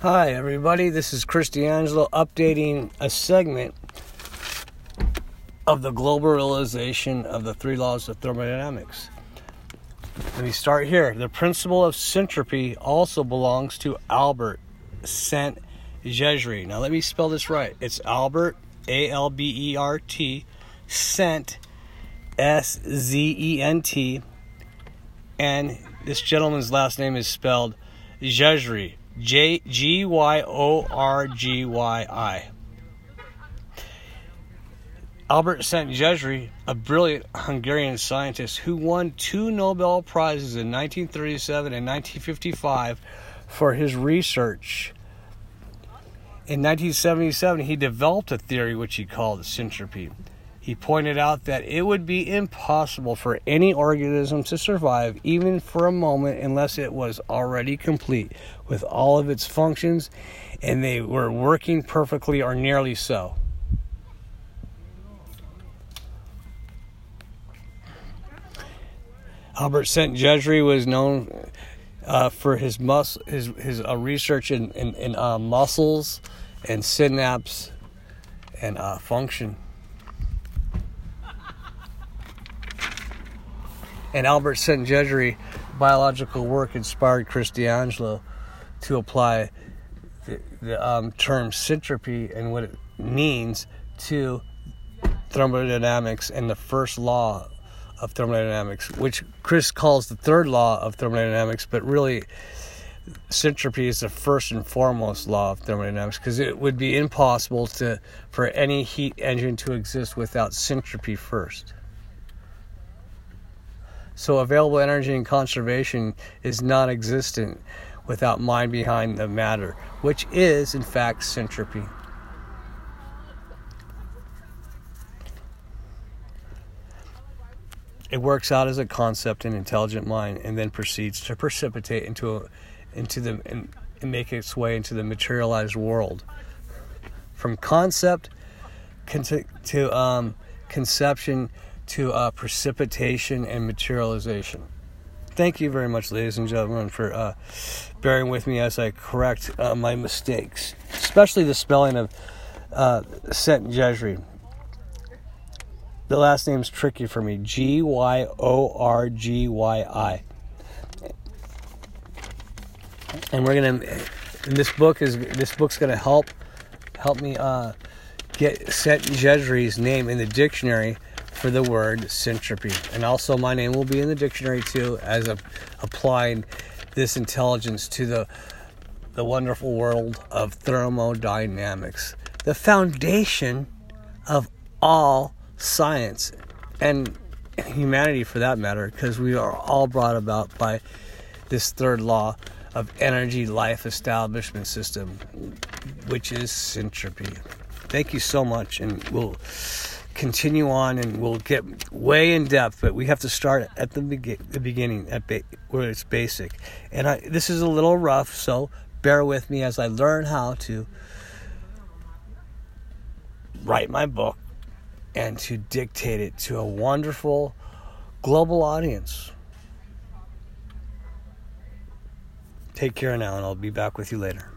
Hi, everybody. This is Chris D'Angelo updating a segment of the global realization of the three laws of thermodynamics. Let me start here. The principle of syntropy also belongs to Albert Saint Jezry. Now, let me spell this right. It's Albert, A L B E R T, Szent, S Z E N T, and this gentleman's last name is spelled Györgyi. J G Y O R G Y I. Albert Szent-Györgyi, a brilliant Hungarian scientist who won two Nobel Prizes in 1937 and 1955 for his research. In 1977, he developed a theory which he called syntropy. He pointed out that it would be impossible for any organism to survive even for a moment unless it was already complete with all of its functions and they were working perfectly or nearly so. Albert Szent-Györgyi was known uh, for his mus- his his uh, research in in, in uh, muscles and synapse and uh, function. And Albert Szent-Györgyi biological work inspired Chris D'Angelo to apply the, the um, term syntropy and what it means to thermodynamics and the first law of thermodynamics, which Chris calls the third law of thermodynamics, but really syntropy is the first and foremost law of thermodynamics because it would be impossible to for any heat engine to exist without syntropy first. So available energy and conservation is non-existent without mind behind the matter, which is in fact syntropy. It works out as a concept in intelligent mind and then proceeds to precipitate into a, into the and, and make its way into the materialized world. From concept to um, conception to uh, precipitation and materialization. Thank you very much, ladies and gentlemen, for uh, bearing with me as I correct uh, my mistakes, especially the spelling of uh, Szent-Györgyi. The last name's tricky for me G Y O R G Y I. And we're gonna. this book is this book's gonna help help me uh, get Szent-Györgyi's name in the dictionary for the word syntropy. And also, my name will be in the dictionary too, as a, applying this intelligence to the, the wonderful world of thermodynamics, the foundation of all science and humanity for that matter, because we are all brought about by this third law of energy life establishment system, which is syntropy. Thank you so much, and we'll continue on and we'll get way in depth, but we have to start at the, be- the beginning, at ba- where it's basic. And I, this is a little rough, so bear with me as I learn how to write my book and to dictate it to a wonderful global audience. Take care now, and I'll be back with you later.